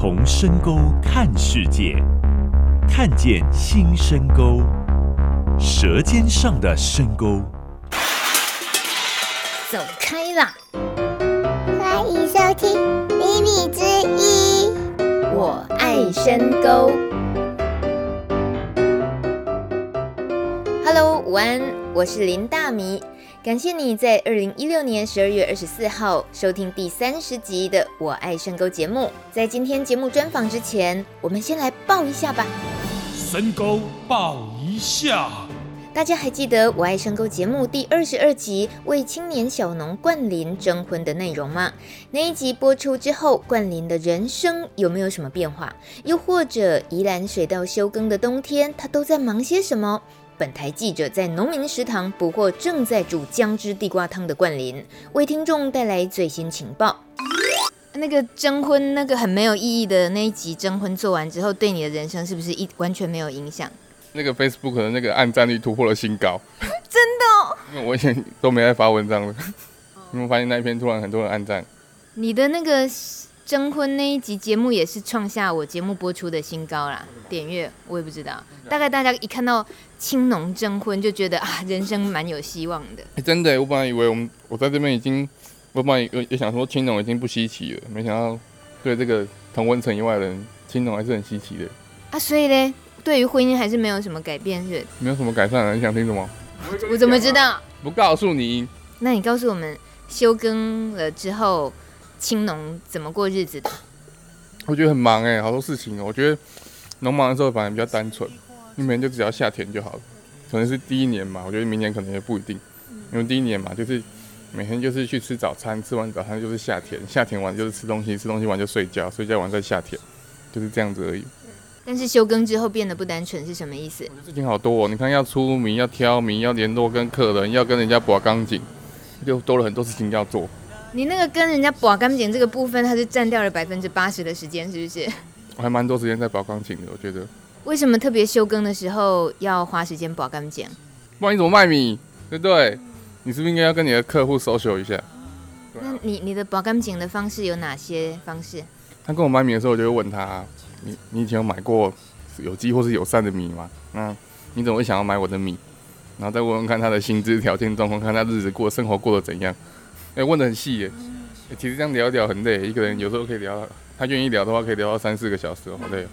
从深沟看世界，看见新深沟，舌尖上的深沟。走开啦！欢迎收听《秘密之一》，我爱深沟。Hello，午安，我是林大米。感谢你在二零一六年十二月二十四号收听第三十集的《我爱深沟》节目。在今天节目专访之前，我们先来报一下吧。深沟抱一下。大家还记得《我爱深沟》节目第二十二集为青年小农冠霖征婚的内容吗？那一集播出之后，冠霖的人生有没有什么变化？又或者宜兰水稻休耕的冬天，他都在忙些什么？本台记者在农民食堂捕获正在煮姜汁地瓜汤的冠霖，为听众带来最新情报。那个征婚，那个很没有意义的那一集征婚做完之后，对你的人生是不是一完全没有影响？那个 Facebook 的那个按赞率突破了新高，真的哦。因为我以前都没在发文章了，你们发现那一篇突然很多人按赞？你的那个。征婚那一集节目也是创下我节目播出的新高啦，点阅我也不知道，大概大家一看到青农征婚就觉得啊，人生蛮有希望的。欸、真的，我本来以为我们我在这边已经，我本来也也想说青农已经不稀奇了，没想到对这个同温层以外的人，青农还是很稀奇的。啊，所以呢，对于婚姻还是没有什么改变，是？没有什么改善啊？你想听什么？我怎么知道？不告诉你。那你告诉我们，休耕了之后。青农怎么过日子的？我觉得很忙哎、欸，好多事情哦。我觉得农忙的时候反而比较单纯，你每天就只要下田就好了。可能是第一年嘛，我觉得明年可能也不一定，因为第一年嘛，就是每天就是去吃早餐，吃完早餐就是下田，下田完就是吃东西，吃东西完就睡觉，睡觉完再下田，就是这样子而已。但是休耕之后变得不单纯是什么意思？事情好多哦，你看要出名，要挑米，要联络跟客人，要跟人家拔钢筋，就多了很多事情要做。你那个跟人家把钢琴这个部分，它是占掉了百分之八十的时间，是不是？我还蛮多时间在保钢琴的，我觉得。为什么特别休耕的时候要花时间把钢琴？不然你怎么卖米？对不对？你是不是应该要跟你的客户 social 一下？那你你的保钢琴的方式有哪些方式？他跟我买米的时候，我就会问他：你你以前有买过有机或是友善的米吗？那你怎么会想要买我的米？然后再问问看他的薪资条件状况，看他日子过生活过得怎样。哎、欸，问的很细耶、欸。其实这样聊一聊很累，一个人有时候可以聊，他愿意聊的话，可以聊到三四个小时，好累。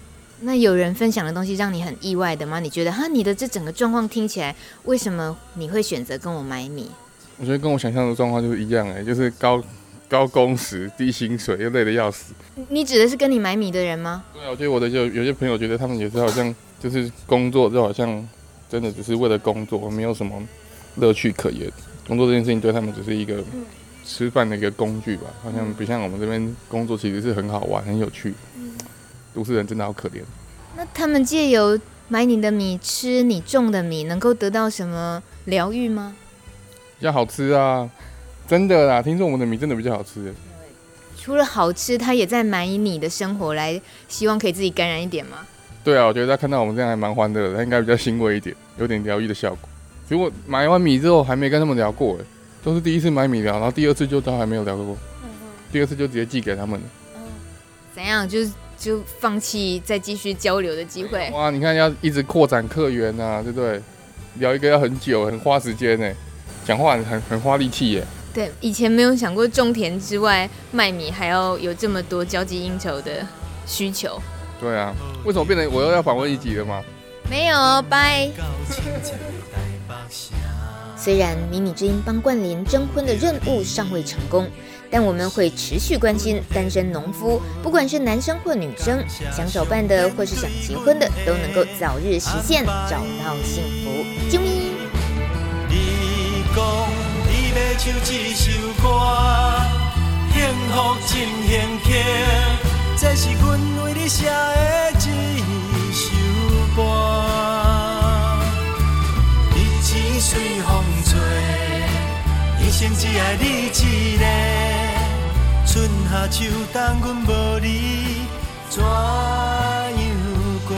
那有人分享的东西让你很意外的吗？你觉得哈，你的这整个状况听起来，为什么你会选择跟我买米？我觉得跟我想象的状况就是一样哎，就是高高工时、低薪水，又累得要死。你指的是跟你买米的人吗？对啊，我觉得我的有有些朋友觉得他们有时候好像就是工作，就好像真的只是为了工作，没有什么乐趣可言。工作这件事情对他们只是一个。吃饭的一个工具吧，好像不像我们这边工作，其实是很好玩、很有趣。都市人真的好可怜。那他们借由买你的米、吃你种的米，能够得到什么疗愈吗？比较好吃啊，真的啦！听说我们的米真的比较好吃。除了好吃，他也在买你的生活来，希望可以自己感染一点吗？对啊，我觉得他看到我们这样还蛮欢乐的，他应该比较欣慰一点，有点疗愈的效果。结果买完米之后，还没跟他们聊过哎。都是第一次买米聊，然后第二次就都还没有聊过，嗯嗯，第二次就直接寄给他们了。嗯，怎样？就是就放弃再继续交流的机会？哇，你看要一直扩展客源啊，对不对？聊一个要很久，很花时间呢，讲话很很花力气耶。对，以前没有想过种田之外卖米还要有这么多交际应酬的需求。对啊，为什么变成我又要访问一集了吗？没有，拜。虽然米米之音帮冠霖征婚的任务尚未成功，但我们会持续关心单身农夫，不管是男生或女生，想找伴的或是想结婚的，都能够早日实现，找到幸福。啾咪。你说你要唱这首歌，幸福真幸福，这是阮为你写的一首歌。随风吹，一生只爱你一个。春夏秋冬，阮无你怎样过？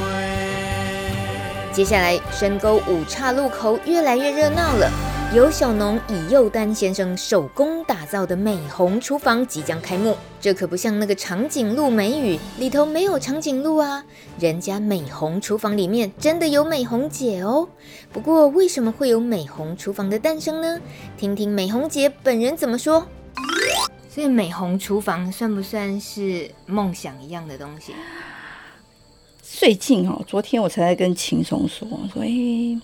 接下来，深沟五岔路口越来越热闹了。由小农以幼丹先生手工打造的美红厨房即将开幕。这可不像那个长颈鹿美语里头没有长颈鹿啊，人家美红厨房里面真的有美红姐哦。不过为什么会有美红厨房的诞生呢？听听美红姐本人怎么说。所以美红厨房算不算是梦想一样的东西？最近哦，昨天我才在跟秦松说，说哎、欸，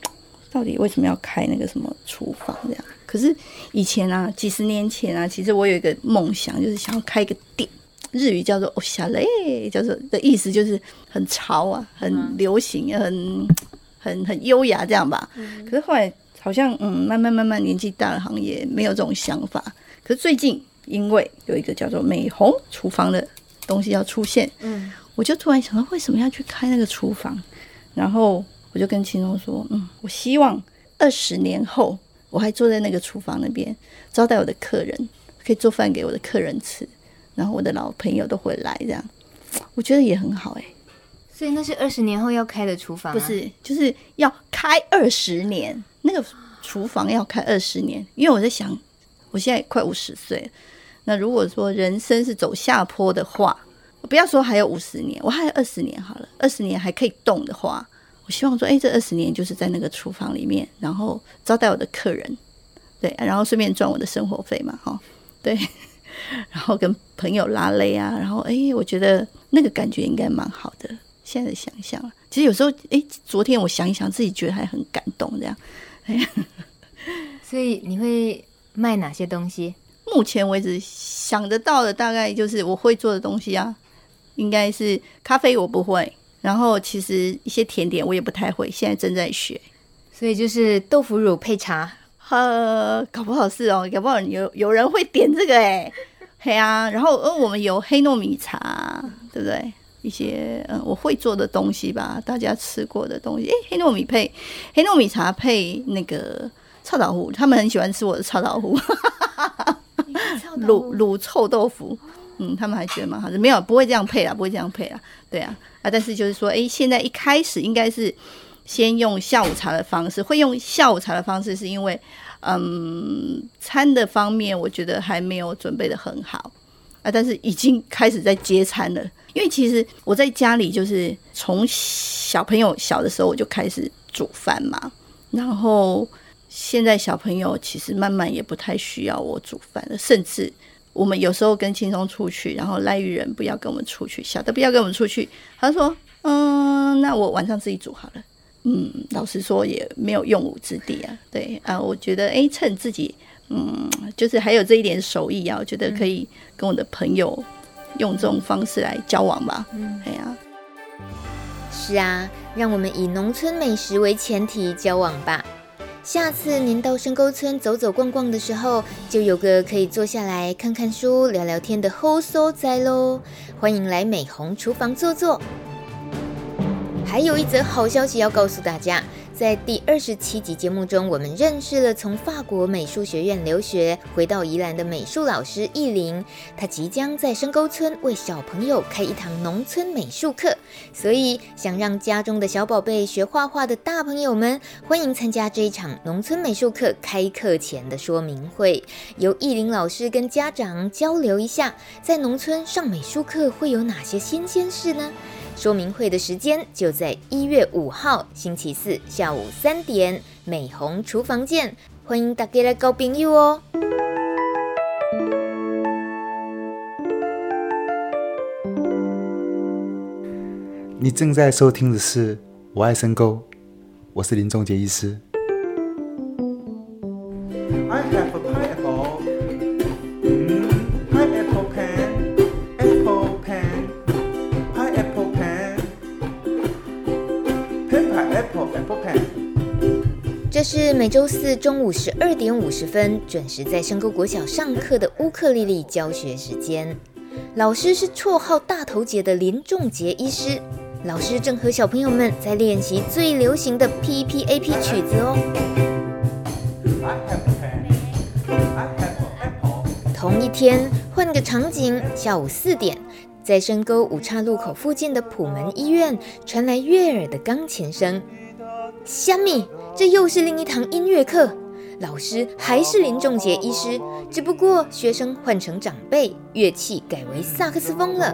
到底为什么要开那个什么厨房这样？可是以前啊，几十年前啊，其实我有一个梦想，就是想要开一个店，日语叫做“哦夏嘞”，叫做的意思就是很潮啊，很流行，很很很优雅这样吧。可是后来好像嗯，慢慢慢慢年纪大了，好像也没有这种想法。可是最近。因为有一个叫做美红厨房的东西要出现，嗯，我就突然想到为什么要去开那个厨房，然后我就跟青龙说，嗯，我希望二十年后我还坐在那个厨房那边招待我的客人，可以做饭给我的客人吃，然后我的老朋友都会来，这样我觉得也很好哎、欸。所以那是二十年后要开的厨房、啊？不是，就是要开二十年，那个厨房要开二十年，因为我在想，我现在快五十岁。那如果说人生是走下坡的话，不要说还有五十年，我还有二十年好了，二十年还可以动的话，我希望说，哎，这二十年就是在那个厨房里面，然后招待我的客人，对，然后顺便赚我的生活费嘛，哈，对，然后跟朋友拉勒啊，然后哎，我觉得那个感觉应该蛮好的。现在想想，其实有时候，哎，昨天我想一想，自己觉得还很感动，这样。哎，所以你会卖哪些东西？目前为止想得到的大概就是我会做的东西啊，应该是咖啡我不会，然后其实一些甜点我也不太会，现在正在学，所以就是豆腐乳配茶，呃，搞不好是哦，搞不好有有人会点这个哎，嘿啊，然后呃我们有黑糯米茶，对不对？一些嗯我会做的东西吧，大家吃过的东西，哎，黑糯米配黑糯米茶配那个臭豆腐，他们很喜欢吃我的臭豆腐。卤卤臭豆腐，嗯，他们还觉得蛮好的，没有不会这样配啦，不会这样配啦，对啊啊，但是就是说，哎、现在一开始应该是先用下午茶的方式，会用下午茶的方式，是因为嗯，餐的方面我觉得还没有准备得很好啊，但是已经开始在接餐了，因为其实我在家里就是从小朋友小的时候我就开始煮饭嘛，然后。现在小朋友其实慢慢也不太需要我煮饭了，甚至我们有时候跟轻松出去，然后赖玉人不要跟我们出去，小的不要跟我们出去，他说：“嗯，那我晚上自己煮好了。”嗯，老实说也没有用武之地啊。对啊，我觉得哎，趁自己嗯，就是还有这一点手艺啊，我觉得可以跟我的朋友用这种方式来交往吧。嗯，哎呀，是啊，让我们以农村美食为前提交往吧。下次您到深沟村走走逛逛的时候，就有个可以坐下来看看书、聊聊天的后所在喽。欢迎来美红厨房坐坐。还有一则好消息要告诉大家。在第二十七集节目中，我们认识了从法国美术学院留学回到宜兰的美术老师艺玲。她即将在深沟村为小朋友开一堂农村美术课，所以想让家中的小宝贝学画画的大朋友们，欢迎参加这一场农村美术课开课前的说明会，由艺玲老师跟家长交流一下，在农村上美术课会有哪些新鲜事呢？说明会的时间就在一月五号星期四下午三点，美红厨房见，欢迎大家来交朋友哦。你正在收听的是《我爱深沟》，我是林仲杰医师。是每周四中午十二点五十分准时在深沟国小上课的乌克丽丽教学时间。老师是绰号大头姐的林仲杰医师。老师正和小朋友们在练习最流行的 P P A P 曲子哦。同一天，换个场景，下午四点，在深沟五岔路口附近的普门医院传来悦耳的钢琴声。虾米，这又是另一堂音乐课。老师还是林仲杰医师，只不过学生换成长辈，乐器改为萨克斯风了。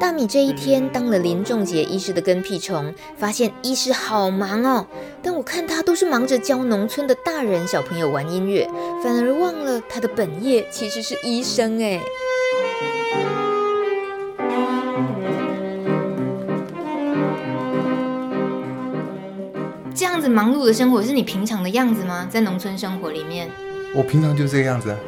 大米这一天当了林仲杰医师的跟屁虫，发现医师好忙哦。但我看他都是忙着教农村的大人小朋友玩音乐，反而忘了他的本业其实是医生哎。子忙碌的生活是你平常的样子吗？在农村生活里面，我平常就是这个样子啊。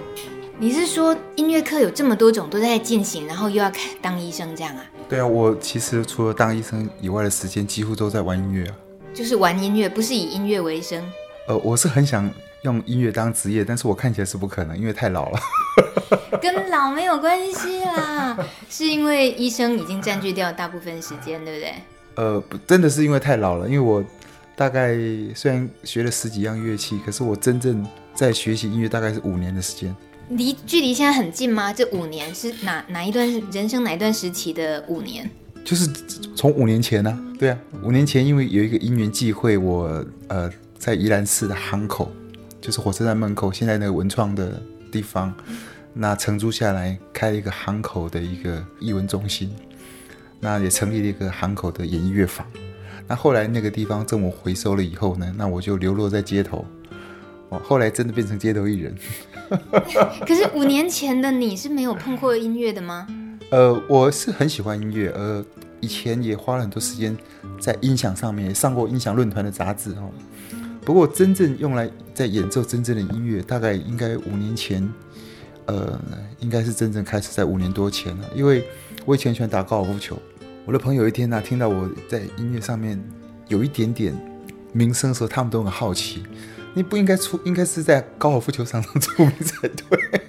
你是说音乐课有这么多种都在进行，然后又要当医生这样啊？对啊，我其实除了当医生以外的时间，几乎都在玩音乐啊。就是玩音乐，不是以音乐为生。呃，我是很想用音乐当职业，但是我看起来是不可能，因为太老了。跟老没有关系啦，是因为医生已经占据掉大部分时间，对不对？呃，不，真的是因为太老了，因为我。大概虽然学了十几样乐器，可是我真正在学习音乐大概是五年的时间。离距离现在很近吗？这五年是哪哪一段人生哪一段时期的五年？就是从五年前呢、啊？对啊，五年前因为有一个因缘际会，我呃在宜兰市的航口，就是火车站门口，现在那个文创的地方，那承租下来开了一个航口的一个艺文中心，那也成立了一个航口的演艺乐坊。那后来那个地方政府回收了以后呢，那我就流落在街头。哦，后来真的变成街头艺人。可是五年前的你是没有碰过音乐的吗？呃，我是很喜欢音乐，呃，以前也花了很多时间在音响上面，也上过音响论坛的杂志哦。不过真正用来在演奏真正的音乐，大概应该五年前，呃，应该是真正开始在五年多前了，因为我以前喜欢打高尔夫球。我的朋友一天呢、啊，听到我在音乐上面有一点点名声的时候，他们都很好奇。你不应该出，应该是在高尔夫球场上出名才对。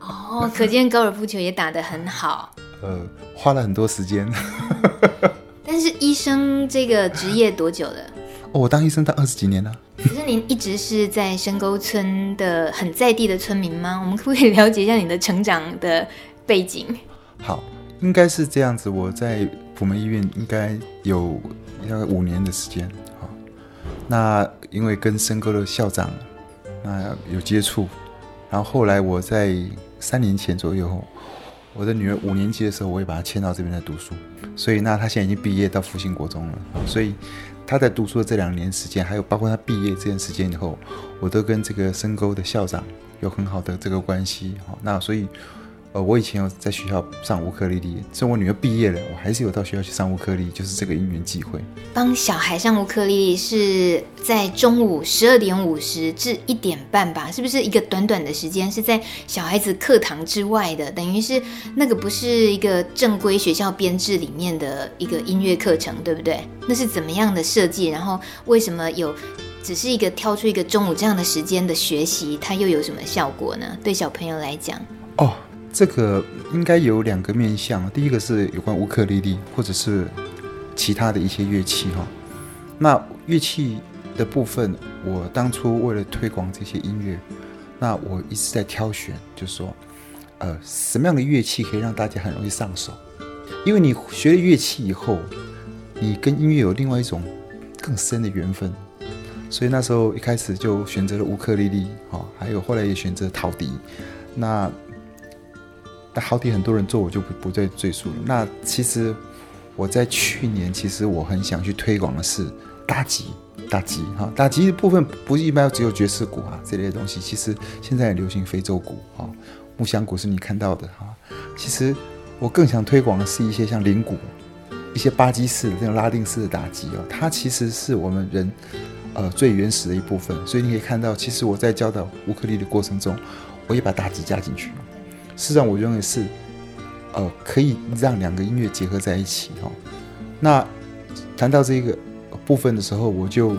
哦，可见高尔夫球也打得很好。呃，花了很多时间。但是医生这个职业多久了？哦，我当医生当二十几年了。可是您一直是在深沟村的很在地的村民吗？我们可不可以了解一下你的成长的背景？好，应该是这样子。我在。普门医院应该有大概五年的时间，好，那因为跟深沟的校长那有接触，然后后来我在三年前左右，我的女儿五年级的时候，我也把她迁到这边来读书，所以那她现在已经毕业到复兴国中了，所以她在读书的这两年时间，还有包括她毕业这段时间以后，我都跟这个深沟的校长有很好的这个关系，好，那所以。呃，我以前有在学校上乌克丽丽，所以我女儿毕业了，我还是有到学校去上乌克丽丽，就是这个因缘际会。帮小孩上乌克丽丽是在中午十二点五十至一点半吧？是不是一个短短的时间？是在小孩子课堂之外的，等于是那个不是一个正规学校编制里面的一个音乐课程，对不对？那是怎么样的设计？然后为什么有只是一个挑出一个中午这样的时间的学习，它又有什么效果呢？对小朋友来讲，哦。这个应该有两个面向，第一个是有关乌克丽丽，或者是其他的一些乐器哈。那乐器的部分，我当初为了推广这些音乐，那我一直在挑选，就是说，呃，什么样的乐器可以让大家很容易上手？因为你学了乐器以后，你跟音乐有另外一种更深的缘分，所以那时候一开始就选择了乌克丽丽，哈，还有后来也选择陶笛，那。那陶笛很多人做，我就不不再赘述了。那其实我在去年，其实我很想去推广的是打击，打击哈，打击的部分不是一般只有爵士鼓啊这类的东西。其实现在也流行非洲鼓哈，木箱鼓是你看到的哈。其实我更想推广的是一些像铃鼓，一些巴基式的这种拉丁式的打击哦，它其实是我们人呃最原始的一部分。所以你可以看到，其实我在教导乌克丽的过程中，我也把打击加进去。事实上，我认为是，呃，可以让两个音乐结合在一起哈。那谈到这个部分的时候，我就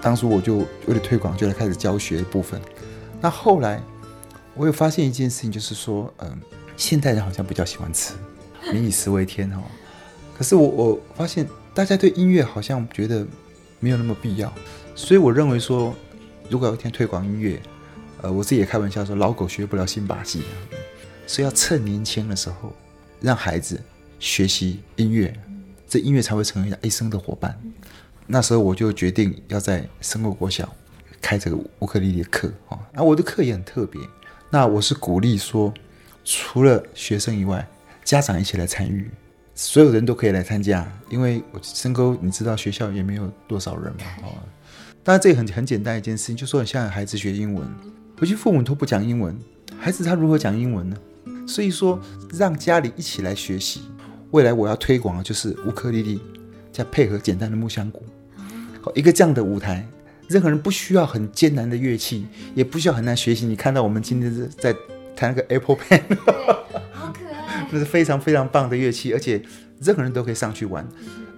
当初我就为了推广，就来开始教学的部分。那后来我有发现一件事情，就是说，嗯、呃，现代人好像比较喜欢吃，民以食为天哦。可是我我发现大家对音乐好像觉得没有那么必要，所以我认为说，如果有一天推广音乐。呃，我自己也开玩笑说，老狗学不了新把戏，所以要趁年轻的时候，让孩子学习音乐，这音乐才会成为他一生的伙伴。那时候我就决定要在深沟国小开这个乌克丽丽的课啊，然后我的课也很特别。那我是鼓励说，除了学生以外，家长一起来参与，所有人都可以来参加，因为我深沟你知道学校也没有多少人嘛，哦。当然这也很很简单一件事情，就说你像孩子学英文，回去父母都不讲英文，孩子他如何讲英文呢？所以说让家里一起来学习，未来我要推广的就是乌克丽丽，再配合简单的木箱鼓，好一个这样的舞台。任何人不需要很艰难的乐器，也不需要很难学习。你看到我们今天是在弹那个 Apple Pen，好可爱，那是非常非常棒的乐器，而且任何人都可以上去玩。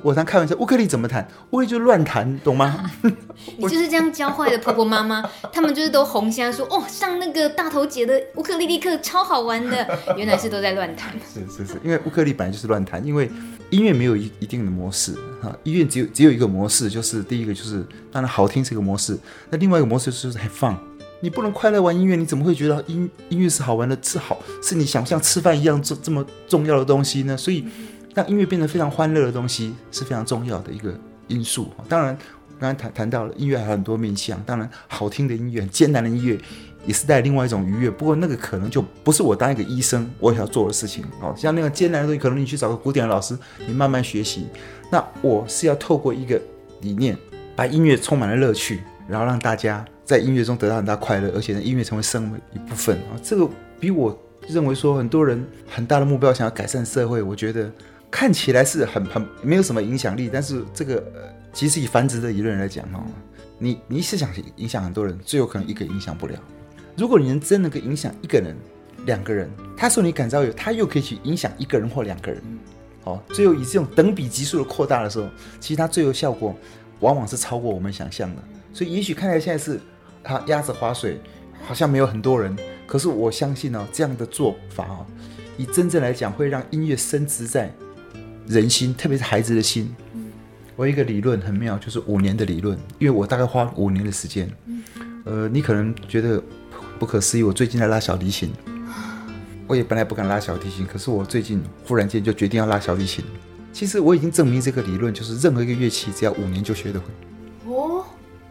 我常开玩笑，乌克丽怎么弹？乌克丽就乱弹，懂吗？你就是这样教坏的婆婆妈妈，他们就是都红瞎说哦，上那个大头姐的乌克丽丽课超好玩的，原来是都在乱弹。是是是，因为乌克丽本来就是乱弹，因为音乐没有一一定的模式哈，音乐只有只有一个模式，就是第一个就是当然好听是一个模式，那另外一个模式就是 have fun。你不能快乐玩音乐，你怎么会觉得音音乐是好玩的？是好是你想像吃饭一样这这么重要的东西呢？所以。让音乐变得非常欢乐的东西是非常重要的一个因素。当然，刚才谈谈到了音乐还有很多面向。当然，好听的音乐、艰难的音乐也是带另外一种愉悦。不过，那个可能就不是我当一个医生我想要做的事情哦。像那个艰难的东西，可能你去找个古典的老师，你慢慢学习。那我是要透过一个理念，把音乐充满了乐趣，然后让大家在音乐中得到很大快乐，而且呢，音乐成为生活一部分啊。这个比我认为说很多人很大的目标想要改善社会，我觉得。看起来是很很没有什么影响力，但是这个其实以繁殖的理论来讲哈，你你是想影响很多人，最有可能一个影响不了。如果你能真能够影响一个人、两个人，他受你感召有，他又可以去影响一个人或两个人，好，最后以这种等比级数的扩大的时候，其实它最后效果往往是超过我们想象的。所以也许看来现在是他鸭子划水，好像没有很多人，可是我相信呢，这样的做法啊，以真正来讲会让音乐升值在。人心，特别是孩子的心。我有一个理论很妙，就是五年的理论，因为我大概花五年的时间。呃，你可能觉得不可思议，我最近在拉小提琴。我也本来不敢拉小提琴，可是我最近忽然间就决定要拉小提琴。其实我已经证明这个理论，就是任何一个乐器只要五年就学得会。哦，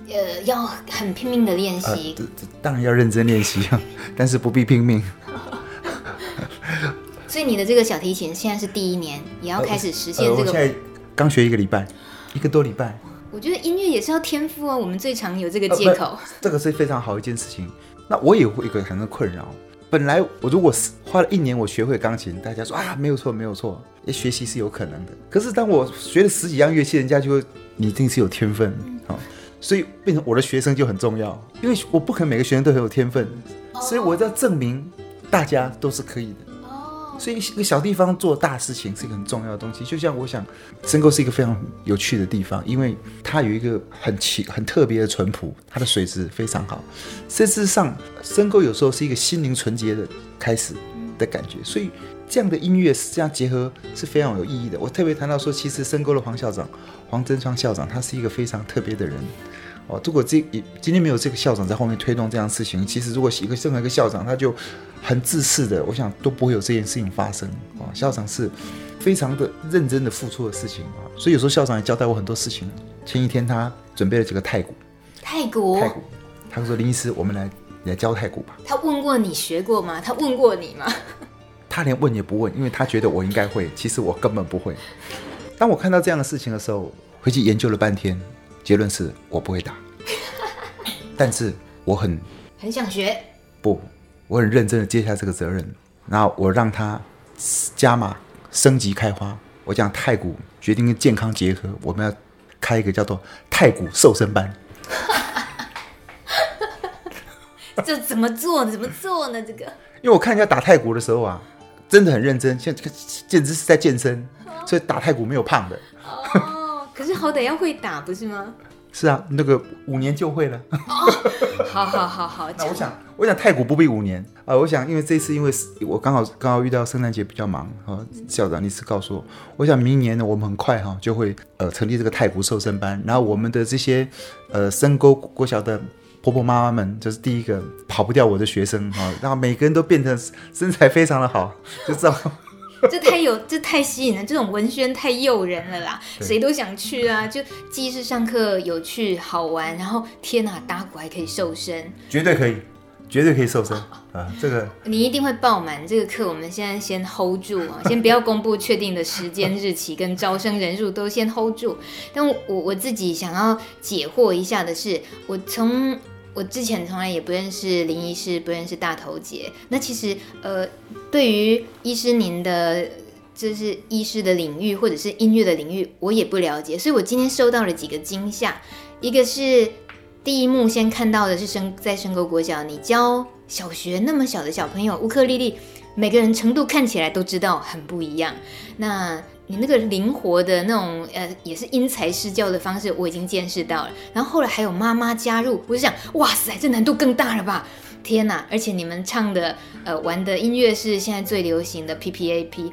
呃，要很拼命的练习。呃，当然要认真练习，但是不必拼命。所以你的这个小提琴现在是第一年，也要开始实现这个。我现在刚学一个礼拜，一个多礼拜。我觉得音乐也是要天赋啊，我们最常有这个借口。呃、这个是非常好一件事情。那我也会一个很多困扰。本来我如果是花了一年我学会钢琴，大家说啊没有错没有错，学习是有可能的。可是当我学了十几样乐器，人家就会你一定是有天分啊、哦，所以变成我的学生就很重要，因为我不可能每个学生都很有天分，所以我要证明大家都是可以的。所以一个小地方做大事情是一个很重要的东西。就像我想，深沟是一个非常有趣的地方，因为它有一个很奇、很特别的淳朴，它的水质非常好。事实上，深沟有时候是一个心灵纯洁的开始的感觉。所以这样的音乐是这样结合是非常有意义的。我特别谈到说，其实深沟的黄校长黄贞双校长，他是一个非常特别的人。哦，如果这今天没有这个校长在后面推动这样的事情，其实如果一个任何一个校长他就很自私的，我想都不会有这件事情发生。啊，校长是非常的认真的付出的事情啊，所以有时候校长也交代我很多事情。前一天他准备了几个太鼓，太鼓，太鼓，他说林医师，我们来来教太鼓吧。他问过你学过吗？他问过你吗？他连问也不问，因为他觉得我应该会，其实我根本不会。当我看到这样的事情的时候，回去研究了半天。结论是我不会打，但是我很很想学。不，我很认真的接下这个责任，然后我让他加码升级开花。我讲太古决定跟健康结合，我们要开一个叫做太古瘦身班。这怎么做？怎么做呢？这个，因为我看人家打太鼓的时候啊，真的很认真，像这个简直是在健身，所以打太鼓没有胖的。可是好歹要会打，不是吗？是啊，那个五年就会了。哦，好好好好。那我想，我想太古不必五年啊。我想，因为这次因为我刚好刚好遇到圣诞节比较忙啊。校长，你是告诉我，我想明年呢，我们很快哈就会呃成立这个太古瘦身班，然后我们的这些呃深沟国小的婆婆妈妈们，就是第一个跑不掉我的学生哈，然后每个人都变成身材非常的好，就知道这太有，这太吸引了，这种文宣太诱人了啦，谁都想去啊！就既是上课有趣好玩，然后天哪，打鼓还可以瘦身，绝对可以，绝对可以瘦身啊，啊！这个你一定会爆满。这个课我们现在先 hold 住啊，先不要公布确定的时间、日期跟招生人数，都先 hold 住。但我我自己想要解惑一下的是，我从我之前从来也不认识林医师，不认识大头姐。那其实，呃，对于医师您的就是医师的领域或者是音乐的领域，我也不了解。所以我今天收到了几个惊吓。一个是第一幕先看到的是深在深沟国小，你教小学那么小的小朋友乌克丽丽，每个人程度看起来都知道很不一样。那你那个灵活的那种，呃，也是因材施教的方式，我已经见识到了。然后后来还有妈妈加入，我就想，哇塞，这难度更大了吧？天哪！而且你们唱的，呃，玩的音乐是现在最流行的 P P A P。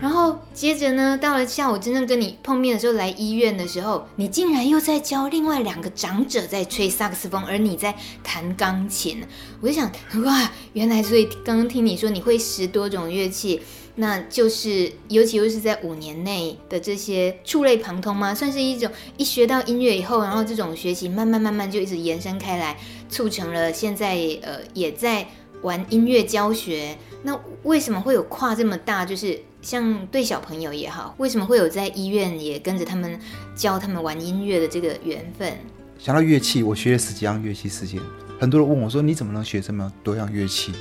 然后接着呢，到了下午真正跟你碰面的时候，来医院的时候，你竟然又在教另外两个长者在吹萨克斯风，而你在弹钢琴。我就想，哇，原来所以刚刚听你说你会十多种乐器。那就是，尤其又是在五年内的这些触类旁通吗？算是一种一学到音乐以后，然后这种学习慢慢慢慢就一直延伸开来，促成了现在呃也在玩音乐教学。那为什么会有跨这么大？就是像对小朋友也好，为什么会有在医院也跟着他们教他们玩音乐的这个缘分？想到乐器，我学了十几样乐器，时间很多人问我说：“你怎么能学这么多样乐器？”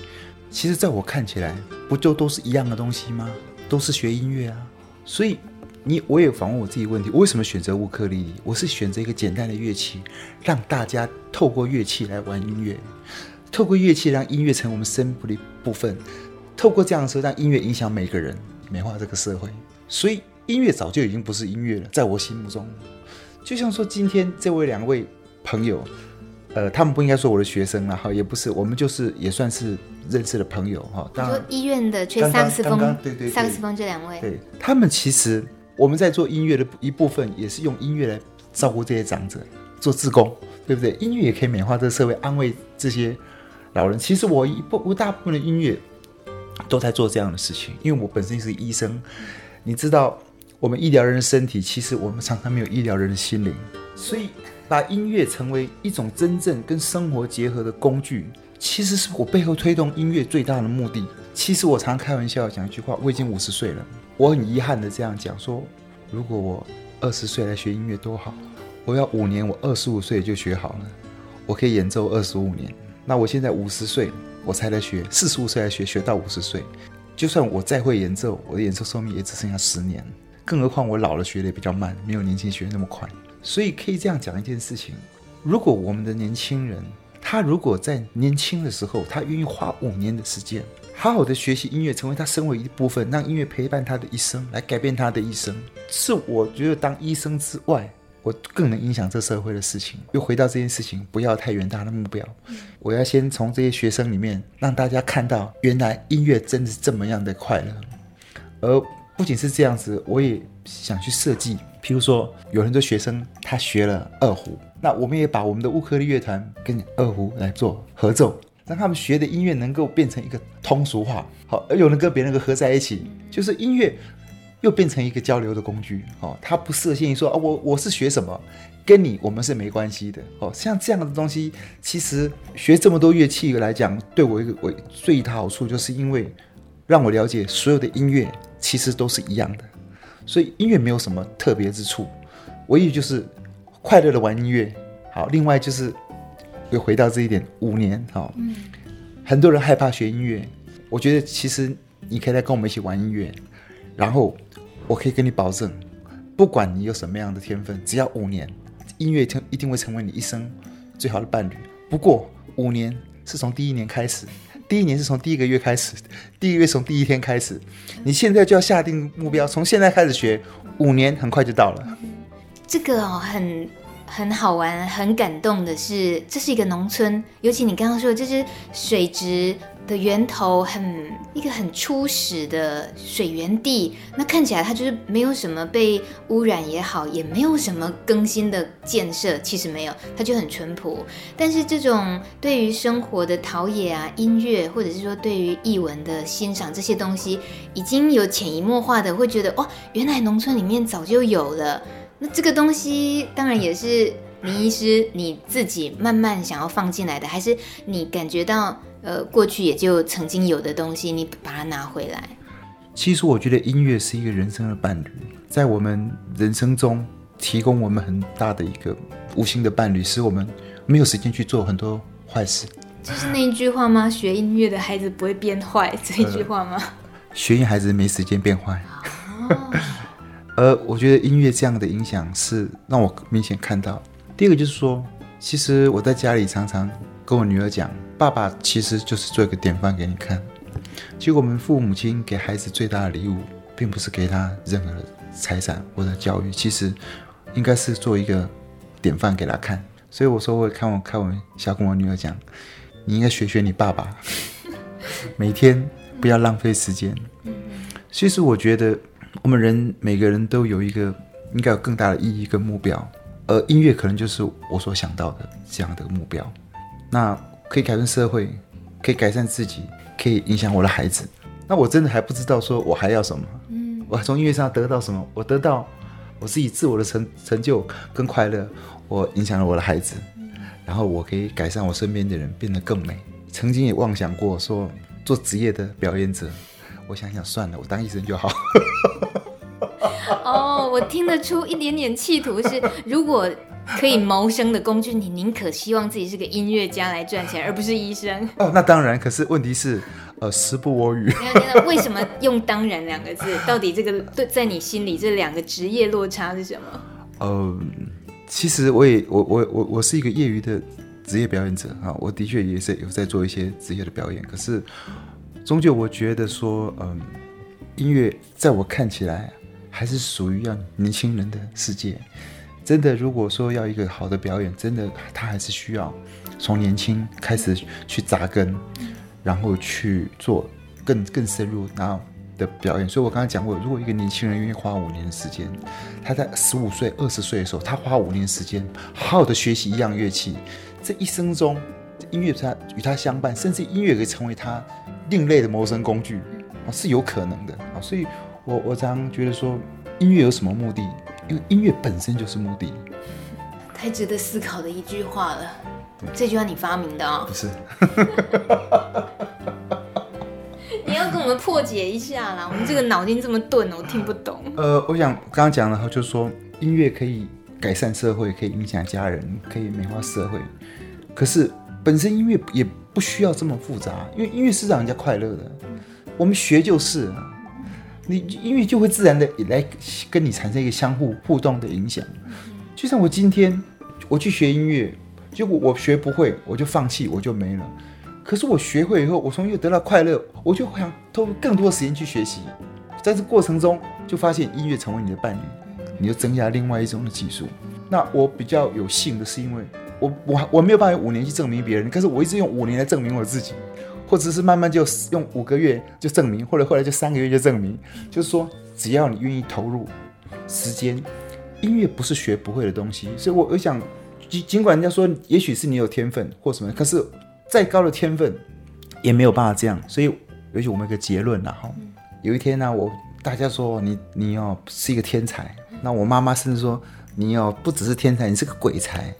其实，在我看起来，不就都是一样的东西吗？都是学音乐啊。所以，你我也反问我自己问题：我为什么选择乌克丽丽？我是选择一个简单的乐器，让大家透过乐器来玩音乐，透过乐器让音乐成我们生命的部分，透过这样的时候，让音乐影响每个人，美化这个社会。所以，音乐早就已经不是音乐了，在我心目中，就像说今天这位两位朋友。呃，他们不应该说我的学生了哈，也不是，我们就是也算是认识的朋友哈。当然，医院的吹萨克斯风，刚刚对对对，萨克斯风这两位，对他们其实我们在做音乐的一部分，也是用音乐来照顾这些长者，做志工，对不对？音乐也可以美化这个社会，安慰这些老人。其实我一不无大部分的音乐都在做这样的事情，因为我本身是医生，你知道，我们医疗人的身体，其实我们常常没有医疗人的心灵，所以。把音乐成为一种真正跟生活结合的工具，其实是我背后推动音乐最大的目的。其实我常开玩笑讲一句话：我已经五十岁了，我很遗憾的这样讲说，如果我二十岁来学音乐多好，我要五年，我二十五岁就学好了，我可以演奏二十五年。那我现在五十岁，我才来学，四十五岁来学，学到五十岁，就算我再会演奏，我的演奏寿命也只剩下十年。更何况我老了，学的也比较慢，没有年轻学的那么快。所以可以这样讲一件事情：如果我们的年轻人，他如果在年轻的时候，他愿意花五年的时间，好好的学习音乐，成为他生活一部分，让音乐陪伴他的一生，来改变他的一生，是我觉得当医生之外，我更能影响这社会的事情。又回到这件事情，不要太远大的目标，我要先从这些学生里面让大家看到，原来音乐真的是这么样的快乐。而不仅是这样子，我也想去设计。譬如说，有很多学生他学了二胡，那我们也把我们的乌克丽乐团跟二胡来做合奏，让他们学的音乐能够变成一个通俗化，好，而有人跟别人合在一起，就是音乐又变成一个交流的工具，哦，他不设限于说啊，我我是学什么，跟你我们是没关系的，哦，像这样的东西，其实学这么多乐器来讲，对我一个我最大好处，就是因为让我了解所有的音乐其实都是一样的。所以音乐没有什么特别之处，唯一就是快乐的玩音乐。好，另外就是又回到这一点，五年好，嗯，很多人害怕学音乐，我觉得其实你可以来跟我们一起玩音乐，然后我可以跟你保证，不管你有什么样的天分，只要五年，音乐一定会成为你一生最好的伴侣。不过五年是从第一年开始。第一年是从第一个月开始，第一个月从第一天开始，你现在就要下定目标，从现在开始学，五年很快就到了。这个哦，很很好玩，很感动的是，这是一个农村，尤其你刚刚说的这是水质的源头很一个很初始的水源地，那看起来它就是没有什么被污染也好，也没有什么更新的建设，其实没有，它就很淳朴。但是这种对于生活的陶冶啊、音乐，或者是说对于译文的欣赏这些东西，已经有潜移默化的会觉得，哦，原来农村里面早就有了。那这个东西当然也是林医师你自己慢慢想要放进来的，还是你感觉到？呃，过去也就曾经有的东西，你把它拿回来。其实我觉得音乐是一个人生的伴侣，在我们人生中提供我们很大的一个无形的伴侣，使我们没有时间去做很多坏事。就是那一句话吗？学音乐的孩子不会变坏，这一句话吗？呃、学音孩子没时间变坏。哦。呃，我觉得音乐这样的影响是让我明显看到。第二个就是说，其实我在家里常常跟我女儿讲。爸爸其实就是做一个典范给你看。其实我们父母亲给孩子最大的礼物，并不是给他任何的财产或者教育，其实应该是做一个典范给他看。所以我说，我看我开玩笑跟我女儿讲，你应该学学你爸爸，每天不要浪费时间。其实我觉得我们人每个人都有一个应该有更大的意义跟目标，而音乐可能就是我所想到的这样的目标。那。可以改变社会，可以改善自己，可以影响我的孩子。那我真的还不知道说我还要什么。嗯，我从音乐上得到什么？我得到我自己自我的成成就跟快乐。我影响了我的孩子，然后我可以改善我身边的人，变得更美。曾经也妄想过说做职业的表演者，我想想算了，我当医生就好。哦，我听得出一点点企图是如果。可以谋生的工具，你宁可希望自己是个音乐家来赚钱，而不是医生。哦，那当然。可是问题是，呃，时不我与。为什么用“当然”两个字？到底这个对在你心里这两个职业落差是什么？呃，其实我也我我我我是一个业余的职业表演者啊，我的确也是有在做一些职业的表演。可是，终究我觉得说，嗯、呃，音乐在我看起来还是属于要年轻人的世界。真的，如果说要一个好的表演，真的他还是需要从年轻开始去扎根，然后去做更更深入然后的表演。所以我刚才讲过，如果一个年轻人愿意花五年的时间，他在十五岁、二十岁的时候，他花五年时间好好的学习一样乐器，这一生中音乐他与他相伴，甚至音乐可以成为他另类的谋生工具啊，是有可能的啊。所以我我常觉得说，音乐有什么目的？因为音乐本身就是目的，太值得思考的一句话了。这句话你发明的啊、哦？不是。你要跟我们破解一下啦！我们这个脑筋这么钝，我听不懂。呃，我想刚刚讲的话，就是说音乐可以改善社会，可以影响家人，可以美化社会。可是本身音乐也不需要这么复杂，因为音乐是让人家快乐的。我们学就是。你音乐就会自然的来跟你产生一个相互互动的影响，就像我今天我去学音乐，结果我学不会，我就放弃，我就没了。可是我学会以后，我从又得到快乐，我就想投入更多的时间去学习，在这过程中就发现音乐成为你的伴侣，你就增加另外一种的技术。那我比较有幸的是，因为我我我没有办法用五年去证明别人，可是我一直用五年来证明我自己。或者是慢慢就用五个月就证明，或者后来就三个月就证明，就是说只要你愿意投入时间，音乐不是学不会的东西。所以我我想，尽尽管人家说也许是你有天分或什么，可是再高的天分也没有办法这样。所以也许我们有个结论了哈。有一天呢，我大家说你你哦是一个天才，那我妈妈甚至说你哦不只是天才，你是个鬼才。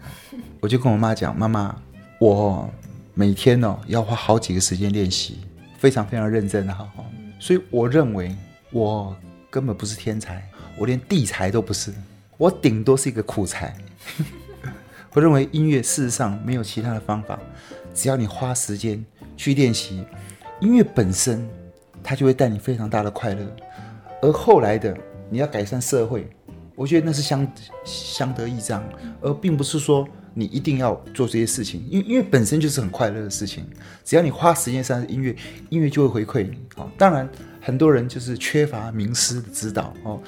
我就跟我妈讲，妈妈我。每天哦，要花好几个时间练习，非常非常认真哈。所以我认为我根本不是天才，我连地才都不是，我顶多是一个苦才。我认为音乐事实上没有其他的方法，只要你花时间去练习，音乐本身它就会带你非常大的快乐。而后来的你要改善社会，我觉得那是相相得益彰，而并不是说。你一定要做这些事情，因因为本身就是很快乐的事情。只要你花时间上音乐，音乐就会回馈你。哦，当然很多人就是缺乏名师的指导。哦，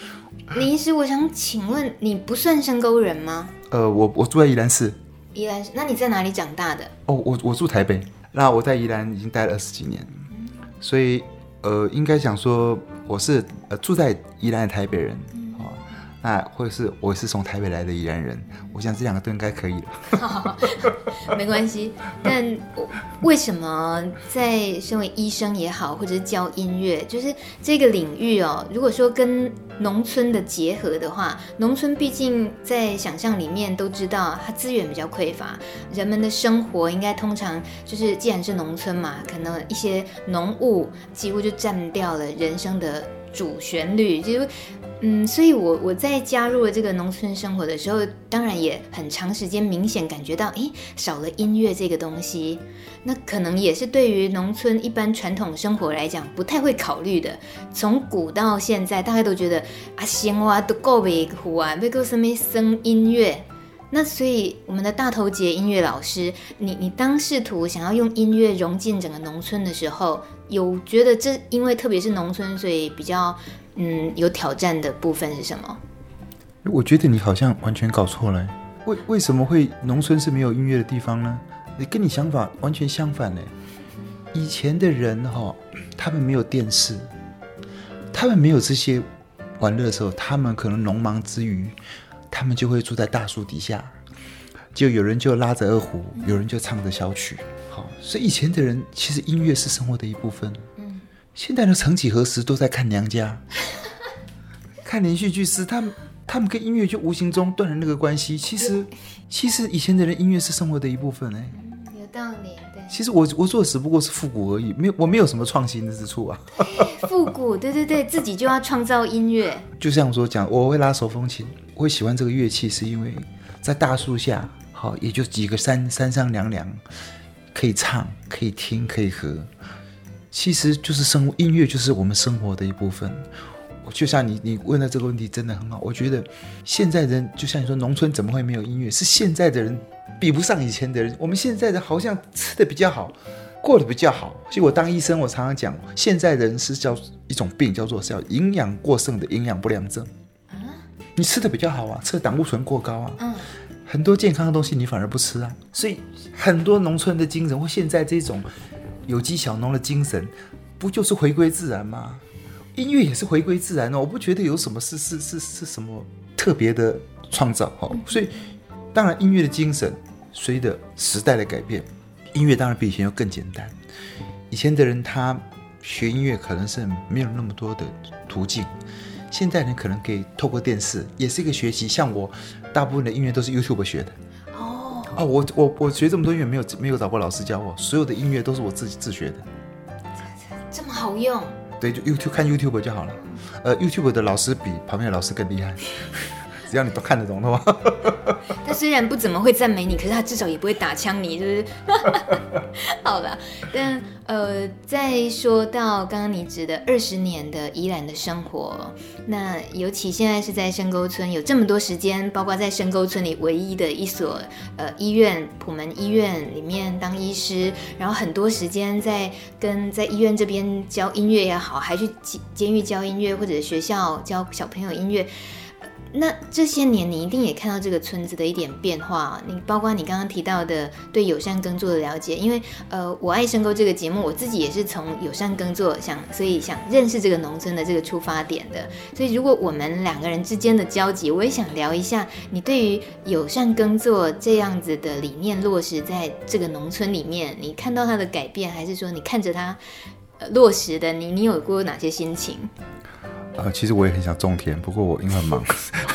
林医师，我想请问，你不算深沟人吗？呃，我我住在宜兰市。宜兰市？那你在哪里长大的？哦，我我住台北。那我在宜兰已经待了二十几年，所以呃，应该想说我是呃住在宜兰的台北人。那或者是我是从台北来的宜兰人，我想这两个都应该可以了。没关系，但为什么在身为医生也好，或者是教音乐，就是这个领域哦？如果说跟农村的结合的话，农村毕竟在想象里面都知道它资源比较匮乏，人们的生活应该通常就是既然是农村嘛，可能一些农务几乎就占掉了人生的主旋律，就是。嗯，所以我，我在加入了这个农村生活的时候，当然也很长时间明显感觉到，诶，少了音乐这个东西，那可能也是对于农村一般传统生活来讲不太会考虑的。从古到现在，大家都觉得啊，生活都够维护啊，别个什么生音乐。那所以，我们的大头节音乐老师，你你当试图想要用音乐融进整个农村的时候，有觉得这因为特别是农村，所以比较。嗯，有挑战的部分是什么？我觉得你好像完全搞错了。为为什么会农村是没有音乐的地方呢？你跟你想法完全相反呢。以前的人哈，他们没有电视，他们没有这些玩乐的时候，他们可能农忙之余，他们就会住在大树底下，就有人就拉着二胡，有人就唱着小曲。好，所以以前的人其实音乐是生活的一部分。嗯现在的曾几何时都在看娘家，看连续剧时，他们他们跟音乐就无形中断了那个关系。其实，其实以前的人音乐是生活的一部分哎。有道理，对。其实我我做的只不过是复古而已，没有我没有什么创新的之处啊。复古，对对对，自己就要创造音乐。就像我所讲，我会拉手风琴，我会喜欢这个乐器，是因为在大树下，好，也就几个山山上凉凉，可以唱，可以听，可以和。其实就是生活，音乐就是我们生活的一部分。我就像你你问的这个问题真的很好，我觉得现在人就像你说，农村怎么会没有音乐？是现在的人比不上以前的人。我们现在的好像吃的比较好，过得比较好。所以我当医生，我常常讲，现在人是叫一种病，叫做叫营养过剩的营养不良症。你吃的比较好啊，吃的胆固醇过高啊，嗯，很多健康的东西你反而不吃啊。所以很多农村的精神或现在这种。有机小农的精神，不就是回归自然吗？音乐也是回归自然哦，我不觉得有什么是是是是什么特别的创造哦。所以，当然音乐的精神随着时代的改变，音乐当然比以前要更简单。以前的人他学音乐可能是没有那么多的途径，现在人可能可以透过电视，也是一个学习。像我，大部分的音乐都是 YouTube 学的。哦，我我我学这么多音乐没有没有找过老师教我，所有的音乐都是我自己自学的。这么好用？对，就 YouTube 看 YouTube 就好了。呃，YouTube 的老师比旁边的老师更厉害。只要你都看得懂的话，他虽然不怎么会赞美你，可是他至少也不会打枪你，是不是？好了，但呃，再说到刚刚你指的二十年的宜兰的生活，那尤其现在是在深沟村，有这么多时间，包括在深沟村里唯一的一所呃医院——普门医院里面当医师，然后很多时间在跟在医院这边教音乐也好，还去监监狱教音乐，或者学校教小朋友音乐。那这些年，你一定也看到这个村子的一点变化。你包括你刚刚提到的对友善耕作的了解，因为呃，我爱深沟这个节目，我自己也是从友善耕作想，所以想认识这个农村的这个出发点的。所以如果我们两个人之间的交集，我也想聊一下，你对于友善耕作这样子的理念落实在这个农村里面，你看到它的改变，还是说你看着它落实的，你你有过哪些心情？呃，其实我也很想种田，不过我因为很忙，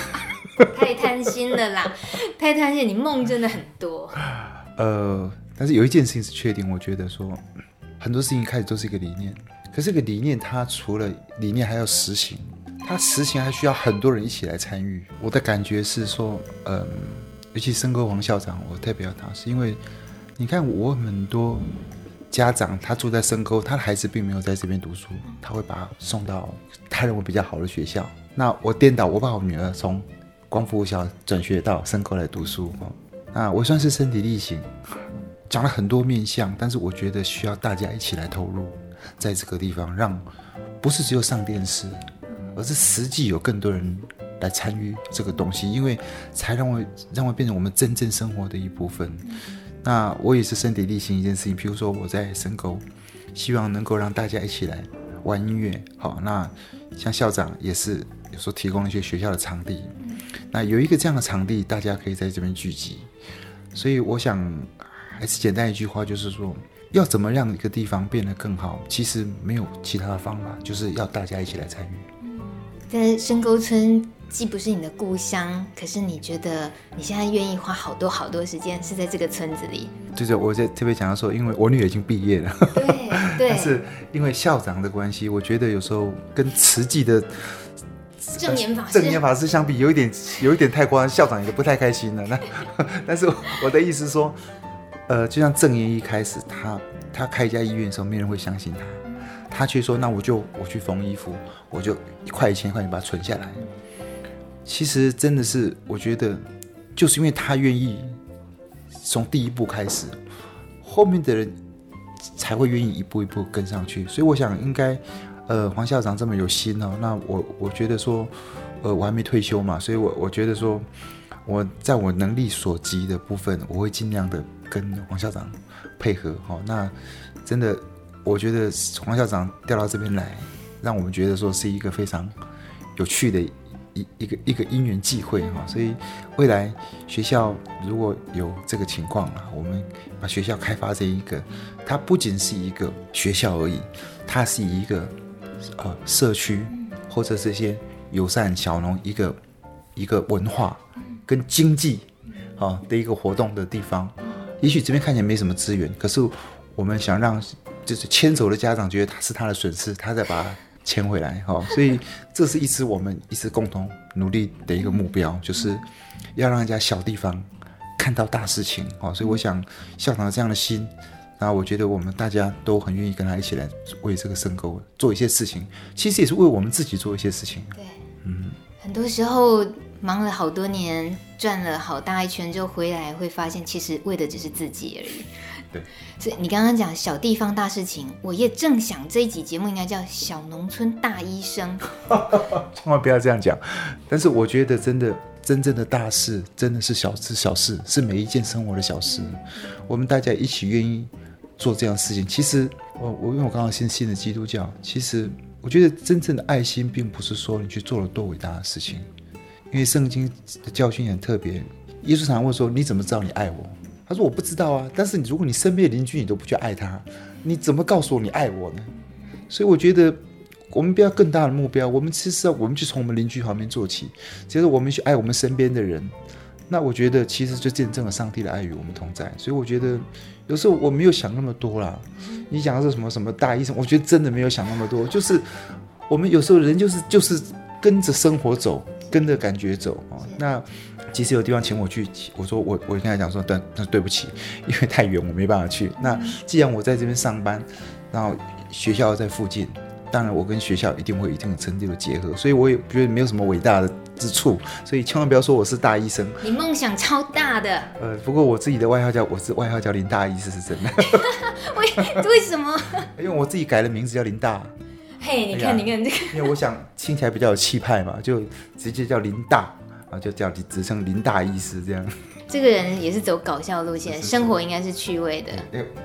太贪心了啦，太贪心，你梦真的很多。呃，但是有一件事情是确定，我觉得说很多事情开始都是一个理念，可是这个理念它除了理念还要实行，它实行还需要很多人一起来参与。我的感觉是说，嗯、呃，尤其深沟黄校长，我特别要他，是因为你看我很多。家长他住在深沟，他的孩子并没有在这边读书，他会把他送到他认为比较好的学校。那我颠倒，我把我女儿从光复校转学到深沟来读书。那我算是身体力行，讲了很多面向，但是我觉得需要大家一起来投入，在这个地方，让不是只有上电视，而是实际有更多人来参与这个东西，因为才让我让我变成我们真正生活的一部分。那我也是身体力行一件事情，比如说我在深沟，希望能够让大家一起来玩音乐。好，那像校长也是有时候提供一些学校的场地，那有一个这样的场地，大家可以在这边聚集。所以我想还是简单一句话，就是说要怎么让一个地方变得更好，其实没有其他的方法，就是要大家一起来参与。在深沟村。既不是你的故乡，可是你觉得你现在愿意花好多好多时间是在这个村子里？就是我在特别讲到说，因为我女儿已经毕业了，对 对，但是因为校长的关系，我觉得有时候跟慈济的正言法师，正言法师相比，有一点有一点太夸张，校长也不太开心了。那但是我的意思是说，呃，就像正言一开始，他他开一家医院的时候，没人会相信他，他却说，那我就我去缝衣服，我就一块一千块钱把它存下来。其实真的是，我觉得就是因为他愿意从第一步开始，后面的人才会愿意一步一步跟上去。所以我想，应该呃黄校长这么有心哦，那我我觉得说，呃我还没退休嘛，所以我我觉得说，我在我能力所及的部分，我会尽量的跟黄校长配合。好，那真的我觉得黄校长调到这边来，让我们觉得说是一个非常有趣的。一一个一个因缘际会哈，所以未来学校如果有这个情况啊，我们把学校开发这一个，它不仅是一个学校而已，它是一个呃社区或者这些友善小农一个一个文化跟经济啊的一个活动的地方。也许这边看起来没什么资源，可是我们想让就是牵走的家长觉得他是他的损失，他在把。牵回来哈，所以这是一直我们一直共同努力的一个目标，就是要让人家小地方看到大事情哈。所以我想校长这样的心，那我觉得我们大家都很愿意跟他一起来为这个深沟做一些事情，其实也是为我们自己做一些事情。对，嗯，很多时候忙了好多年，转了好大一圈之后回来，会发现其实为的只是自己而已。对，所以你刚刚讲小地方大事情，我也正想这一集节目应该叫小农村大医生，千万不要这样讲。但是我觉得真的真正的大事，真的是小事小事，是每一件生活的小事。我们大家一起愿意做这样的事情。其实我我因为我刚刚信信的基督教，其实我觉得真正的爱心，并不是说你去做了多伟大的事情，因为圣经的教训很特别。耶稣常问说：“你怎么知道你爱我？”他说：“我不知道啊，但是你如果你身边的邻居你都不去爱他，你怎么告诉我你爱我呢？所以我觉得我们不要更大的目标，我们其实我们就从我们邻居旁边做起，其实我们去爱我们身边的人，那我觉得其实就见证了上帝的爱与我们同在。所以我觉得有时候我没有想那么多啦。你讲的是什么什么大医生，我觉得真的没有想那么多，就是我们有时候人就是就是跟着生活走，跟着感觉走啊。那。”其实有地方请我去，我说我我跟他讲说，但那对不起，因为太远，我没办法去。那既然我在这边上班，然后学校在附近，当然我跟学校一定会有一定的程度的结合，所以我也觉得没有什么伟大的之处，所以千万不要说我是大医生。你梦想超大的。呃，不过我自己的外号叫我是外号叫林大医师是真的。为为什么？因为我自己改了名字叫林大。嘿，你看你看这个，因为我想听起来比较有气派嘛，就直接叫林大。啊，就叫你自称林大医师这样。这个人也是走搞笑路线，生活应该是趣味的。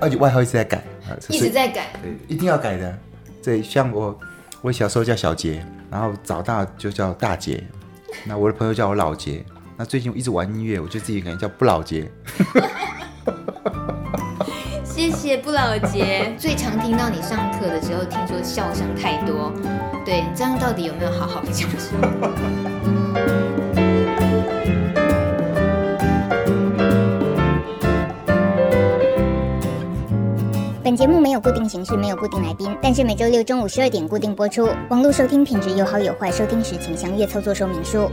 而且外号一直在改，一直在改，对，一定要改的。对，像我，我小时候叫小杰，然后长大就叫大杰。那我的朋友叫我老杰。那最近我一直玩音乐，我就自己感觉叫不老杰。谢谢不老杰。最常听到你上课的时候，听说笑声太多。对，这样到底有没有好好讲说？本节目没有固定形式，没有固定来宾，但是每周六中午十二点固定播出。网络收听品质有好有坏，收听时请详阅操作说明书。